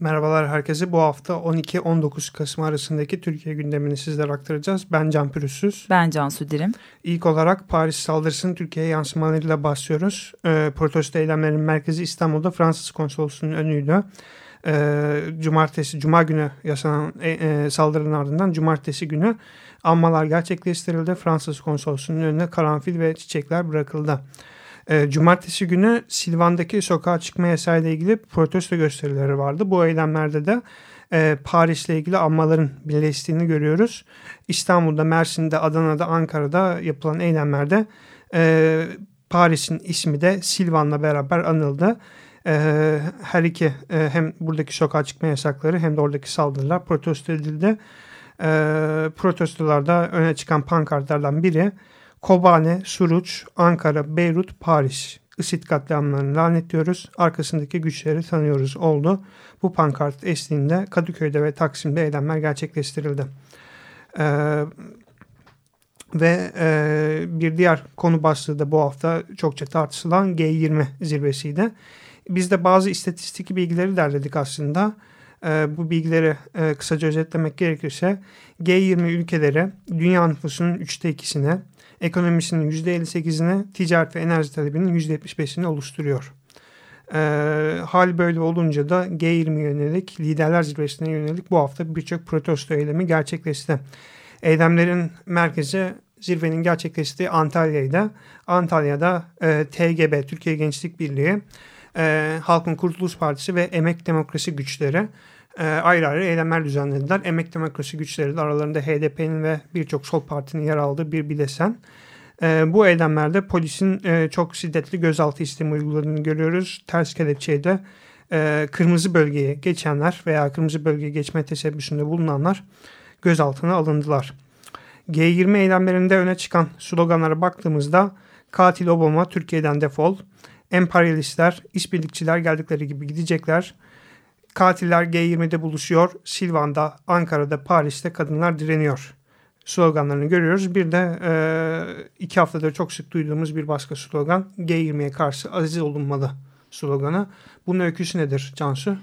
Merhabalar herkese. Bu hafta 12-19 Kasım arasındaki Türkiye gündemini sizlere aktaracağız. Ben Can Pürüzsüz. Ben Cansu Dirim. İlk olarak Paris saldırısının Türkiye'ye yansımalarıyla başlıyoruz. E, protesto eylemlerinin merkezi İstanbul'da Fransız konsolosluğunun önüydü. E, cumartesi, cuma günü yaşanan e, e, saldırının ardından cumartesi günü anmalar gerçekleştirildi. Fransız konsolosluğunun önüne karanfil ve çiçekler bırakıldı. E, cumartesi günü Silvan'daki sokağa çıkma yasağı ile ilgili protesto gösterileri vardı. Bu eylemlerde de e, Paris'le ilgili anmaların birleştiğini görüyoruz. İstanbul'da, Mersin'de, Adana'da, Ankara'da yapılan eylemlerde e, Paris'in ismi de Silvan'la beraber anıldı. E, her iki e, hem buradaki sokağa çıkma yasakları hem de oradaki saldırılar protesto edildi. E, protestolarda öne çıkan pankartlardan biri Kobane, Suruç, Ankara, Beyrut, Paris. IŞİD katliamlarını lanetliyoruz. Arkasındaki güçleri tanıyoruz oldu. Bu pankart eşliğinde Kadıköy'de ve Taksim'de eylemler gerçekleştirildi. Ee, ve e, bir diğer konu başlığı da bu hafta çokça tartışılan G20 zirvesiydi. Biz de bazı istatistik bilgileri derledik aslında. E, bu bilgileri e, kısaca özetlemek gerekirse G20 ülkeleri dünya nüfusunun üçte ikisine ekonomisinin %58'ini, ticaret ve enerji talebinin %75'ini oluşturuyor. E, hal böyle olunca da G20 yönelik, liderler zirvesine yönelik bu hafta birçok protesto eylemi gerçekleşti. Eylemlerin merkezi zirvenin gerçekleştiği Antalya'ydı. Antalya'da e, TGB, Türkiye Gençlik Birliği, e, Halkın Kurtuluş Partisi ve Emek Demokrasi Güçleri e, ayrı ayrı eylemler düzenlediler. Emek Demokrasi Güçleri de aralarında HDP'nin ve birçok sol partinin yer aldığı bir bilesen. E, bu eylemlerde polisin e, çok şiddetli gözaltı istemi uyguladığını görüyoruz. Ters kelepçeyle e, kırmızı bölgeye geçenler veya kırmızı bölgeye geçme teşebbüsünde bulunanlar gözaltına alındılar. G20 eylemlerinde öne çıkan sloganlara baktığımızda katil Obama Türkiye'den defol, emperyalistler, işbirlikçiler geldikleri gibi gidecekler, katiller G20'de buluşuyor, Silvan'da, Ankara'da, Paris'te kadınlar direniyor sloganlarını görüyoruz. Bir de e, iki haftadır çok sık duyduğumuz bir başka slogan G20'ye karşı aziz olunmalı sloganı. Bunun öyküsü nedir Cansu?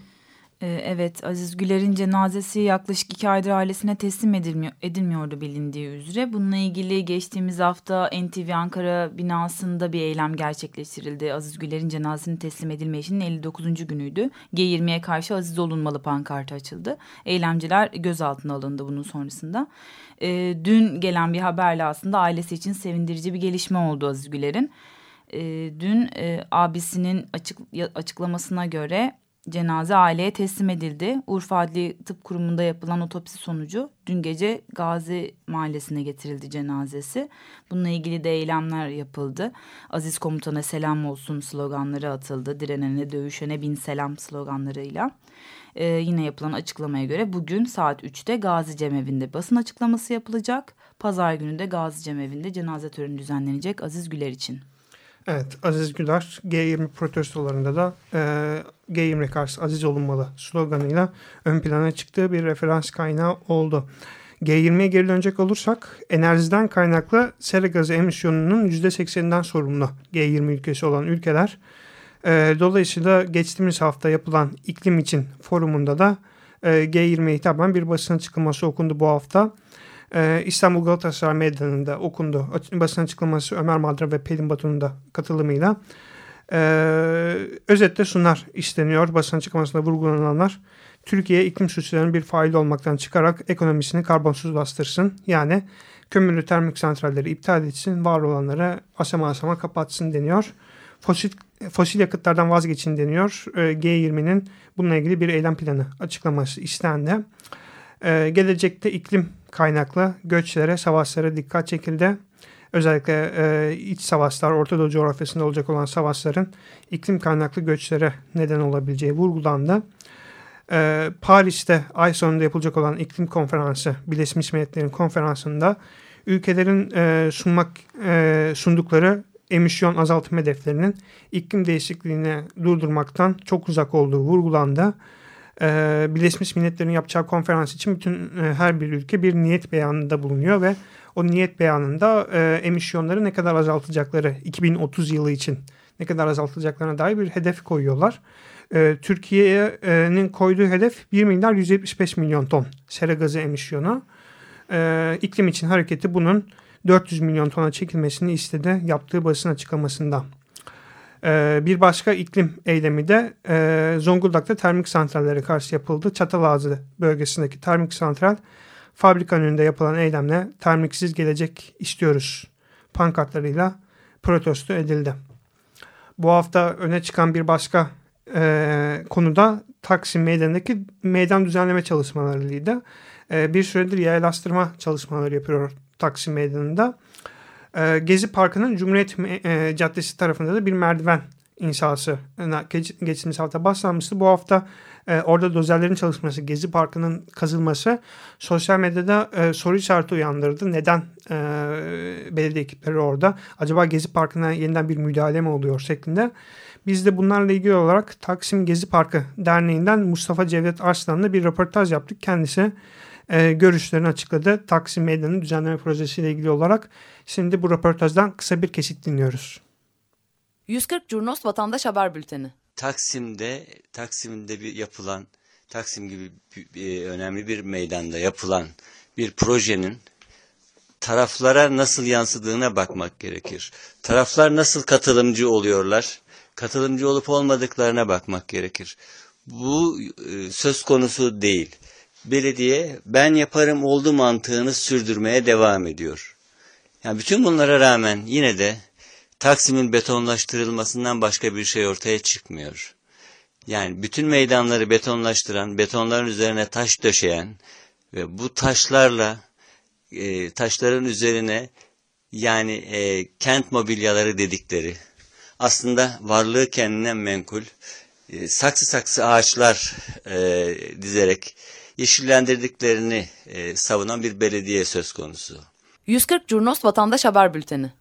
Ee, evet Aziz Güler'in cenazesi yaklaşık iki aydır ailesine teslim edilmiyor, edilmiyordu bilindiği üzere. Bununla ilgili geçtiğimiz hafta NTV Ankara binasında bir eylem gerçekleştirildi. Aziz Güler'in cenazesinin teslim edilmeyişinin 59. günüydü. G20'ye karşı aziz olunmalı pankartı açıldı. Eylemciler gözaltına alındı bunun sonrasında. Ee, dün gelen bir haberle aslında ailesi için sevindirici bir gelişme oldu Aziz Güler'in. Ee, dün e, abisinin açık, açıklamasına göre cenaze aileye teslim edildi. Urfa Adli Tıp Kurumu'nda yapılan otopsi sonucu dün gece Gazi Mahallesi'ne getirildi cenazesi. Bununla ilgili de eylemler yapıldı. Aziz komutana selam olsun sloganları atıldı. Direnene dövüşene bin selam sloganlarıyla. Ee, yine yapılan açıklamaya göre bugün saat 3'te Gazi Cemevi'nde basın açıklaması yapılacak. Pazar günü de Gazi Cemevi'nde cenaze töreni düzenlenecek Aziz Güler için. Evet Aziz Güler G20 protestolarında da e, G20 karşı aziz olunmalı sloganıyla ön plana çıktığı bir referans kaynağı oldu. G20'ye geri dönecek olursak enerjiden kaynaklı sera gazı emisyonunun %80'inden sorumlu G20 ülkesi olan ülkeler. E, dolayısıyla geçtiğimiz hafta yapılan iklim için forumunda da e, G20'ye hitaben bir basın açıklaması okundu bu hafta. Ee, İstanbul Galatasaray Meydanı'nda okundu. Basın açıklaması Ömer Madra ve Pelin Batu'nun da katılımıyla. Ee, özetle şunlar isteniyor. Basın açıklamasında vurgulananlar. Türkiye iklim suçlarının bir faili olmaktan çıkarak ekonomisini karbonsuzlaştırsın. Yani kömürlü termik santralleri iptal etsin, var olanları aşama aşama kapatsın deniyor. Fosil fosil yakıtlardan vazgeçin deniyor. E, G20'nin bununla ilgili bir eylem planı açıklaması istendi. E, gelecekte iklim kaynaklı göçlere, savaşlara dikkat çekildi. Özellikle e, iç savaşlar, Orta Doğu coğrafyasında olacak olan savaşların iklim kaynaklı göçlere neden olabileceği vurgulandı. E, Paris'te ay sonunda yapılacak olan iklim konferansı, Birleşmiş Milletler'in konferansında ülkelerin e, sunmak e, sundukları emisyon azaltım hedeflerinin iklim değişikliğini durdurmaktan çok uzak olduğu vurgulandı. Ee, Birleşmiş Milletler'in yapacağı konferans için bütün e, her bir ülke bir niyet beyanında bulunuyor ve o niyet beyanında e, emisyonları ne kadar azaltacakları 2030 yılı için ne kadar azaltacaklarına dair bir hedef koyuyorlar. E, Türkiye'nin koyduğu hedef 1 milyar 175 milyon ton sera gazı emisyonu. E, iklim için hareketi bunun 400 milyon tona çekilmesini istedi yaptığı basın açıklamasında. Ee, bir başka iklim eylemi de e, Zonguldak'ta termik santrallere karşı yapıldı. Çatalazı bölgesindeki termik santral fabrika önünde yapılan eylemle termiksiz gelecek istiyoruz pankartlarıyla protesto edildi. Bu hafta öne çıkan bir başka e, konuda Taksim Meydanı'ndaki meydan düzenleme çalışmalarıydı. E, bir süredir yaylaştırma çalışmaları yapıyor Taksim Meydanı'nda. E, Gezi Parkı'nın Cumhuriyet e, Caddesi tarafında da bir merdiven inşası geç, geçtiğimiz hafta başlanmıştı. Bu hafta e, orada dozerlerin çalışması, Gezi Parkı'nın kazılması sosyal medyada e, soru işareti uyandırdı. Neden belediye ekipleri orada? Acaba Gezi Parkı'na yeniden bir müdahale mi oluyor şeklinde. Biz de bunlarla ilgili olarak Taksim Gezi Parkı Derneği'nden Mustafa Cevdet Arslan'la bir röportaj yaptık. Kendisi e, görüşlerini açıkladı. Taksim Meydanı düzenleme projesiyle ilgili olarak. Şimdi bu röportajdan kısa bir kesit dinliyoruz. 140 Curnos Vatandaş Haber Bülteni. Taksim'de, Taksim'de bir yapılan, Taksim gibi bir, önemli bir meydanda yapılan bir projenin taraflara nasıl yansıdığına bakmak gerekir. Taraflar nasıl katılımcı oluyorlar? Katılımcı olup olmadıklarına bakmak gerekir. Bu e, söz konusu değil belediye ben yaparım oldu mantığını sürdürmeye devam ediyor. Yani bütün bunlara rağmen yine de Taksim'in betonlaştırılmasından başka bir şey ortaya çıkmıyor. Yani bütün meydanları betonlaştıran, betonların üzerine taş döşeyen ve bu taşlarla e, taşların üzerine yani e, kent mobilyaları dedikleri aslında varlığı kendine menkul e, saksı saksı ağaçlar e, dizerek yeşillendirdiklerini e, savunan bir belediye söz konusu. 140 Curnos Vatandaş Haber Bülteni.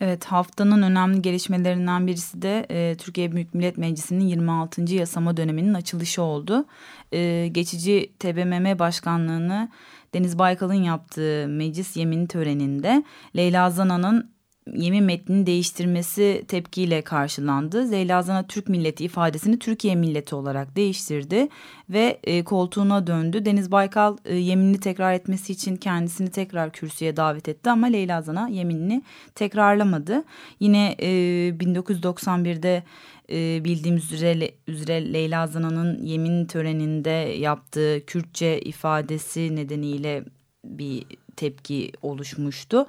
Evet haftanın önemli gelişmelerinden birisi de e, Türkiye Büyük Millet Meclisi'nin 26. yasama döneminin açılışı oldu. E, geçici TBMM başkanlığını Deniz Baykal'ın yaptığı meclis yemin töreninde Leyla Zana'nın yemin metnini değiştirmesi tepkiyle karşılandı. Zeylazana Türk milleti ifadesini Türkiye milleti olarak değiştirdi ve e, koltuğuna döndü. Deniz Baykal e, yeminini tekrar etmesi için kendisini tekrar kürsüye davet etti ama Leyla Zana yeminini tekrarlamadı. Yine e, 1991'de e, bildiğimiz üzere, üzere Leyla Zana'nın yemin töreninde yaptığı Kürtçe ifadesi nedeniyle bir tepki oluşmuştu.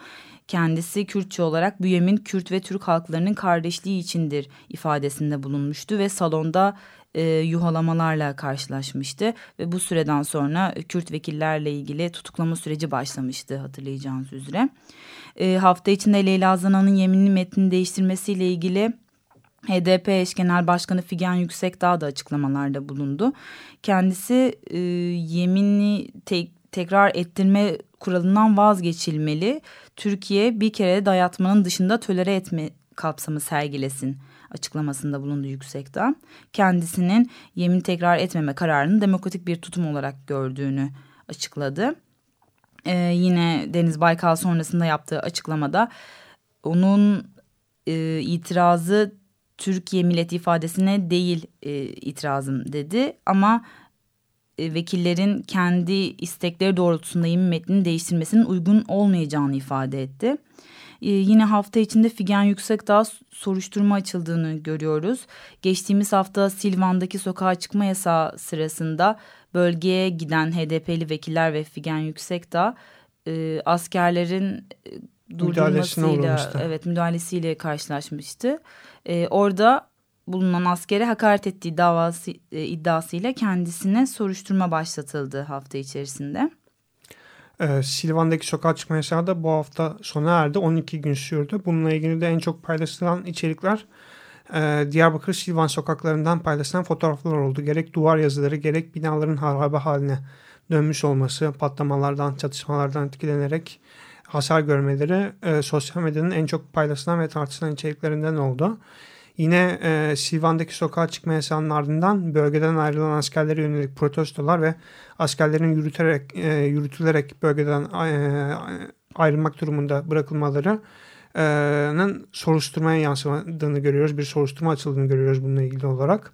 Kendisi Kürtçe olarak bu yemin Kürt ve Türk halklarının kardeşliği içindir ifadesinde bulunmuştu ve salonda e, yuhalamalarla karşılaşmıştı ve bu süreden sonra Kürt vekillerle ilgili tutuklama süreci başlamıştı hatırlayacağınız üzere. E, hafta içinde Leyla Zana'nın yeminli metnini değiştirmesiyle ilgili HDP eş genel başkanı Figen Yüksekdağ da açıklamalarda bulundu. Kendisi e, yeminli tek tekrar ettirme kuralından vazgeçilmeli. Türkiye bir kere dayatmanın dışında tölere etme kapsamı sergilesin açıklamasında bulundu Yüksek'ten. Kendisinin yemin tekrar etmeme kararını demokratik bir tutum olarak gördüğünü açıkladı. Ee, yine Deniz Baykal sonrasında yaptığı açıklamada onun e, itirazı Türkiye milleti ifadesine değil e, itirazım dedi ama vekillerin kendi istekleri doğrultusunda yemin metnini değiştirmesinin uygun olmayacağını ifade etti. E, yine hafta içinde Figen Yüksekdağ soruşturma açıldığını görüyoruz. Geçtiğimiz hafta Silvan'daki sokağa çıkma yasağı sırasında bölgeye giden HDP'li vekiller ve Figen Yüksekdağ e, askerlerin durdurmasıyla evet müdahalesiyle karşılaşmıştı. E, orada bulunan askere hakaret ettiği davası e, iddiasıyla kendisine soruşturma başlatıldı hafta içerisinde. Ee, Silvan'daki sokağa çıkma yasağı da bu hafta sona erdi. 12 gün sürdü. Bununla ilgili de en çok paylaşılan içerikler e, Diyarbakır Silvan sokaklarından paylaşılan fotoğraflar oldu. Gerek duvar yazıları gerek binaların harabe haline dönmüş olması, patlamalardan, çatışmalardan etkilenerek hasar görmeleri e, sosyal medyanın en çok paylaşılan ve tartışılan içeriklerinden oldu. Yine e, Silvan'daki sokağa çıkma yasağının ardından bölgeden ayrılan askerlere yönelik protestolar ve askerlerin yürüterek e, yürütülerek bölgeden e, ayrılmak durumunda bırakılmalarının soruşturmaya yansımadığını görüyoruz. Bir soruşturma açıldığını görüyoruz bununla ilgili olarak.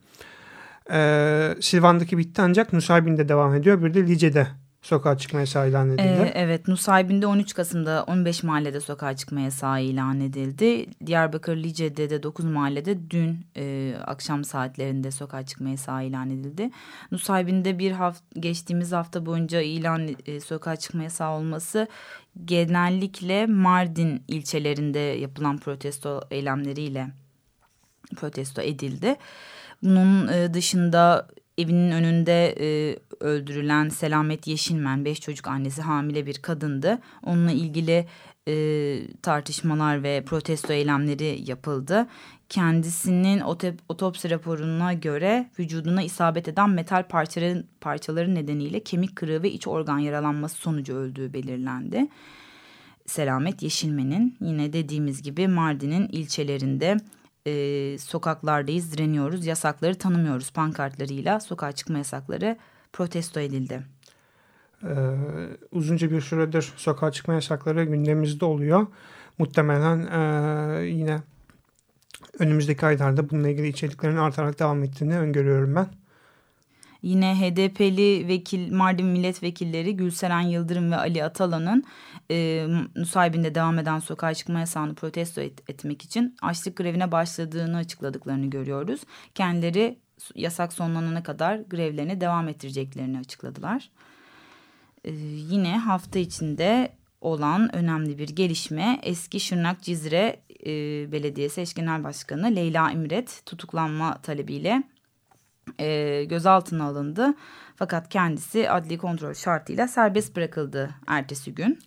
E, Silvan'daki bitti ancak Nusaybin'de devam ediyor. Bir de Lice'de sokağa çıkma yasağı ilan edildi. Ee, evet Nusaybin'de 13 Kasım'da 15 mahallede sokağa çıkma yasağı ilan edildi. Diyarbakır Lice'de de 9 mahallede dün e, akşam saatlerinde sokağa çıkma yasağı ilan edildi. Nusaybin'de bir hafta geçtiğimiz hafta boyunca ilan e, sokağa çıkma yasağı olması genellikle Mardin ilçelerinde yapılan protesto eylemleriyle protesto edildi. Bunun e, dışında evinin önünde e, öldürülen Selamet Yeşilmen, beş çocuk annesi hamile bir kadındı. Onunla ilgili e, tartışmalar ve protesto eylemleri yapıldı. Kendisinin otopsi raporuna göre vücuduna isabet eden metal parçaları, parçaları nedeniyle kemik kırığı ve iç organ yaralanması sonucu öldüğü belirlendi. Selamet Yeşilmen'in yine dediğimiz gibi Mardin'in ilçelerinde e, sokaklardayız, direniyoruz, yasakları tanımıyoruz pankartlarıyla sokağa çıkma yasakları protesto edildi. Ee, uzunca bir süredir sokağa çıkma yasakları gündemimizde oluyor. Muhtemelen e, yine önümüzdeki aylarda bununla ilgili içeriklerin artarak devam ettiğini öngörüyorum ben. Yine HDP'li vekil Mardin milletvekilleri Gülseren Yıldırım ve Ali Atalan'ın e, Nusaybin'de devam eden sokağa çıkma yasağını protesto et, etmek için açlık grevine başladığını açıkladıklarını görüyoruz. Kendileri yasak sonlanana kadar grevlerini devam ettireceklerini açıkladılar. E, yine hafta içinde olan önemli bir gelişme eski Şırnak Cizre e, Belediyesi Eş Genel Başkanı Leyla İmret tutuklanma talebiyle e, gözaltına alındı. Fakat kendisi adli kontrol şartıyla serbest bırakıldı ertesi gün.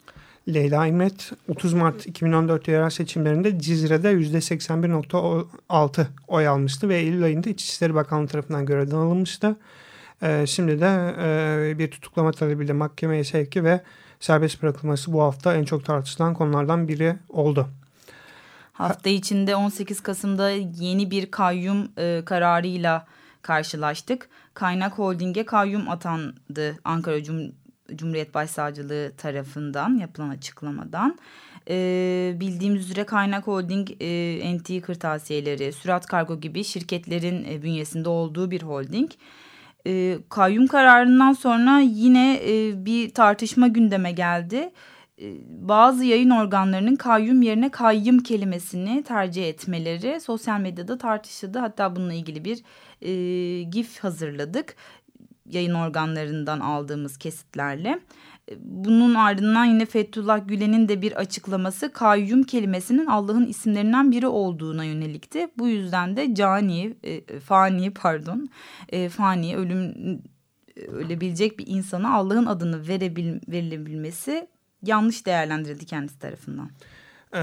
Leyla İmret 30 Mart 2014 yerel seçimlerinde Cizre'de %81.6 oy almıştı ve Eylül ayında İçişleri Bakanlığı tarafından görevden alınmıştı. Ee, şimdi de e, bir tutuklama talebiyle mahkemeye sevki ve serbest bırakılması bu hafta en çok tartışılan konulardan biri oldu. Hafta içinde 18 Kasım'da yeni bir kayyum e, kararıyla karşılaştık. Kaynak Holding'e kayyum atandı Ankara Cum Cumhuriyet Başsavcılığı tarafından yapılan açıklamadan. Ee, bildiğimiz üzere Kaynak Holding e, NT kırtasiyeleri, Sürat Kargo gibi şirketlerin e, bünyesinde olduğu bir holding. E, kayyum kararından sonra yine e, bir tartışma gündeme geldi. E, bazı yayın organlarının kayyum yerine kayyım kelimesini tercih etmeleri sosyal medyada tartışıldı. Hatta bununla ilgili bir e, GIF hazırladık yayın organlarından aldığımız kesitlerle. E, bunun ardından yine Fethullah Gülen'in de bir açıklaması kayyum kelimesinin Allah'ın isimlerinden biri olduğuna yönelikti. Bu yüzden de cani, e, fani pardon, e, fani ölüm ölebilecek bir insana Allah'ın adını verebil, verilebilmesi yanlış değerlendirildi kendisi tarafından. Ee,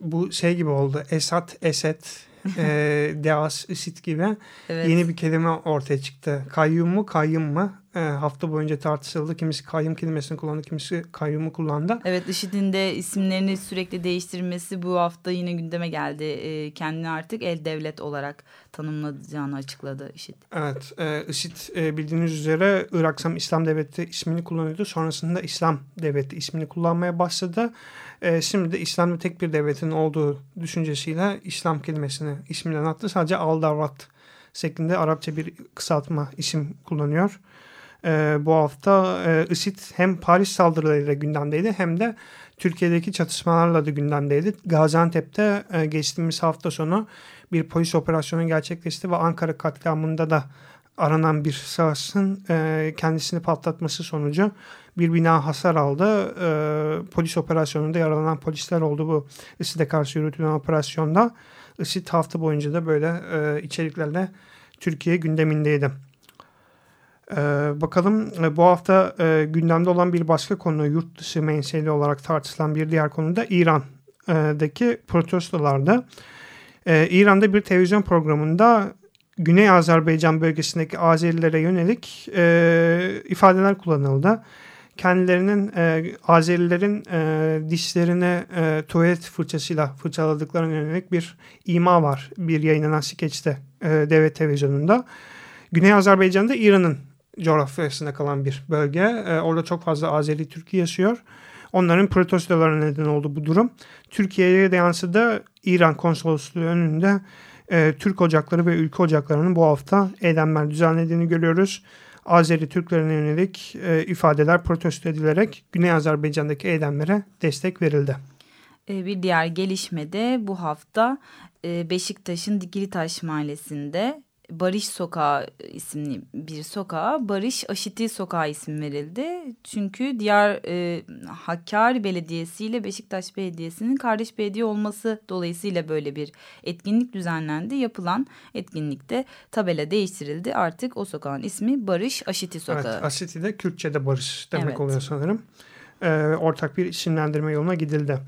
bu şey gibi oldu. Esat, Eset, e, Deas, ISİT gibi evet. yeni bir kelime ortaya çıktı. Kayyum mu, kayyum mu? E, hafta boyunca tartışıldı. Kimisi kayyum kelimesini kullandı, kimisi kayyumu kullandı. Evet, IŞİD'in de isimlerini sürekli değiştirmesi bu hafta yine gündeme geldi. E, kendini artık el devlet olarak tanımlayacağını açıkladı IŞİD. Evet, e, IŞİD e, bildiğiniz üzere Irak İslam Devleti ismini kullanıyordu. Sonrasında İslam Devleti ismini kullanmaya başladı. E, şimdi de İslam'da tek bir devletin olduğu düşüncesiyle İslam kelimesini isminden attı. Sadece Al-Davrat şeklinde Arapça bir kısaltma isim kullanıyor. E, bu hafta e, IŞİD hem Paris saldırılarıyla gündemdeydi hem de Türkiye'deki çatışmalarla da gündemdeydi. Gaziantep'te e, geçtiğimiz hafta sonu bir polis operasyonu gerçekleşti ve Ankara katliamında da aranan bir savaşın e, kendisini patlatması sonucu bir bina hasar aldı. E, polis operasyonunda yaralanan polisler oldu bu IŞİD'e karşı yürütülen operasyonda. IŞİD hafta boyunca da böyle e, içeriklerle Türkiye gündemindeydi. Ee, bakalım e, bu hafta e, gündemde olan bir başka konu yurt dışı menseli olarak tartışılan bir diğer konu da İran'daki protestolarda. Ee, İran'da bir televizyon programında Güney Azerbaycan bölgesindeki Azerilere yönelik e, ifadeler kullanıldı. Kendilerinin e, Azerilerin e, dişlerine e, tuvalet fırçasıyla fırçaladıklarına yönelik bir ima var bir yayınlanan skeçte e, devlet televizyonunda. Güney Azerbaycan'da İran'ın coğrafyasında kalan bir bölge. E, orada çok fazla Azeri Türkiye yaşıyor. Onların protestolarına neden oldu bu durum. Türkiye'ye de yansıdı. İran konsolosluğu önünde e, Türk ocakları ve ülke ocaklarının bu hafta eylemler düzenlediğini görüyoruz. Azeri Türklerine yönelik e, ifadeler protesto edilerek Güney Azerbaycan'daki eylemlere destek verildi. E, bir diğer gelişme de bu hafta e, Beşiktaş'ın Dikilitaş Mahallesi'nde Barış Sokağı isimli bir sokağa Barış Aşiti Sokağı isim verildi. Çünkü diğer e, Hakkari Belediyesi ile Beşiktaş Belediyesi'nin kardeş belediye olması dolayısıyla böyle bir etkinlik düzenlendi. Yapılan etkinlikte tabela değiştirildi. Artık o sokağın ismi Barış Aşiti Sokağı. Evet, Aşiti de Kürtçe'de barış demek evet. oluyor sanırım. Ee, ortak bir isimlendirme yoluna gidildi.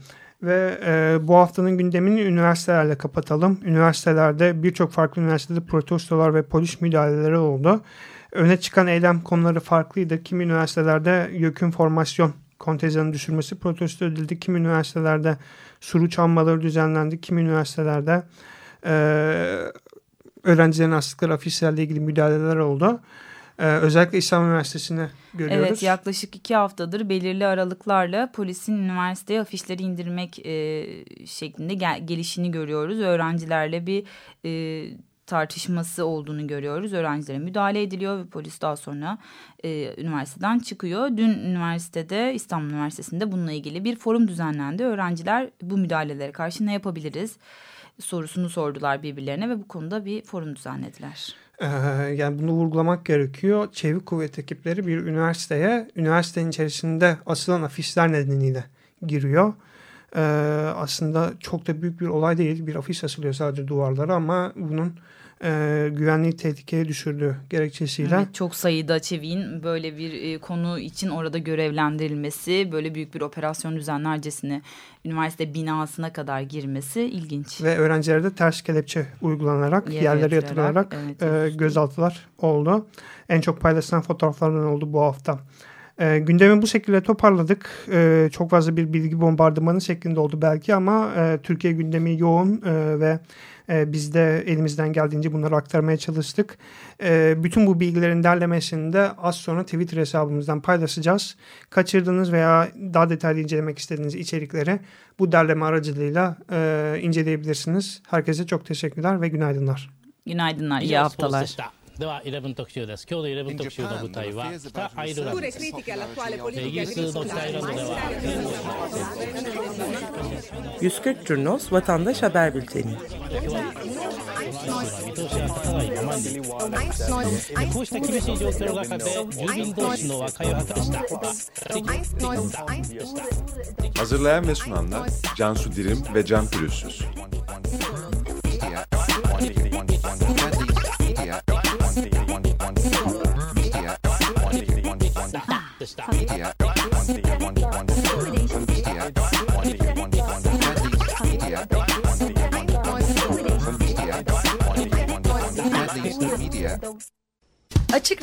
Ve e, bu haftanın gündemini üniversitelerle kapatalım. Üniversitelerde birçok farklı üniversitede protestolar ve polis müdahaleleri oldu. Öne çıkan eylem konuları farklıydı. Kimi üniversitelerde YÖK'ün formasyon kontenjanı düşürmesi protesto edildi. Kimi üniversitelerde suru çalmaları düzenlendi. Kimi üniversitelerde e, öğrencilerin astıkları afişlerle ilgili müdahaleler oldu. Ee, özellikle İslam Üniversitesi'ne görüyoruz. Evet yaklaşık iki haftadır belirli aralıklarla polisin üniversiteye afişleri indirmek e, şeklinde gel gelişini görüyoruz. Öğrencilerle bir e, tartışması olduğunu görüyoruz. Öğrencilere müdahale ediliyor ve polis daha sonra e, üniversiteden çıkıyor. Dün üniversitede İstanbul Üniversitesi'nde bununla ilgili bir forum düzenlendi. Öğrenciler bu müdahalelere karşı ne yapabiliriz sorusunu sordular birbirlerine ve bu konuda bir forum düzenlediler. Ee, yani bunu vurgulamak gerekiyor. Çevik kuvvet ekipleri bir üniversiteye, üniversitenin içerisinde asılan afişler nedeniyle giriyor. Ee, aslında çok da büyük bir olay değil. Bir afiş asılıyor sadece duvarlara ama bunun e, güvenliği tehlikeye düşürdüğü gerekçesiyle. Evet, çok sayıda çeviğin böyle bir e, konu için orada görevlendirilmesi, böyle büyük bir operasyon düzenlercesine üniversite binasına kadar girmesi ilginç. Ve öğrencilerde ters kelepçe uygulanarak, Yere yerlere yatırılarak evet, e, gözaltılar oldu. En çok paylaşılan fotoğraflardan oldu bu hafta. E, gündemi bu şekilde toparladık. E, çok fazla bir bilgi bombardımanı şeklinde oldu belki ama e, Türkiye gündemi yoğun e, ve e, biz de elimizden geldiğince bunları aktarmaya çalıştık. E, bütün bu bilgilerin derlemesini de az sonra Twitter hesabımızdan paylaşacağız. Kaçırdığınız veya daha detaylı incelemek istediğiniz içerikleri bu derleme aracılığıyla e, inceleyebilirsiniz. Herkese çok teşekkürler ve günaydınlar. Günaydınlar, iyi haftalar. では11特集です今日の11特集の舞台は北アイルランドですイギリスの北アイルランドでは140 Curnos Vatandaş Haber Bülteni こうした厳しい状況の中で住民同士の和解を果たした Hazırlayan ve sunanlar Cansu Dirim ve Can Pürüzsüz.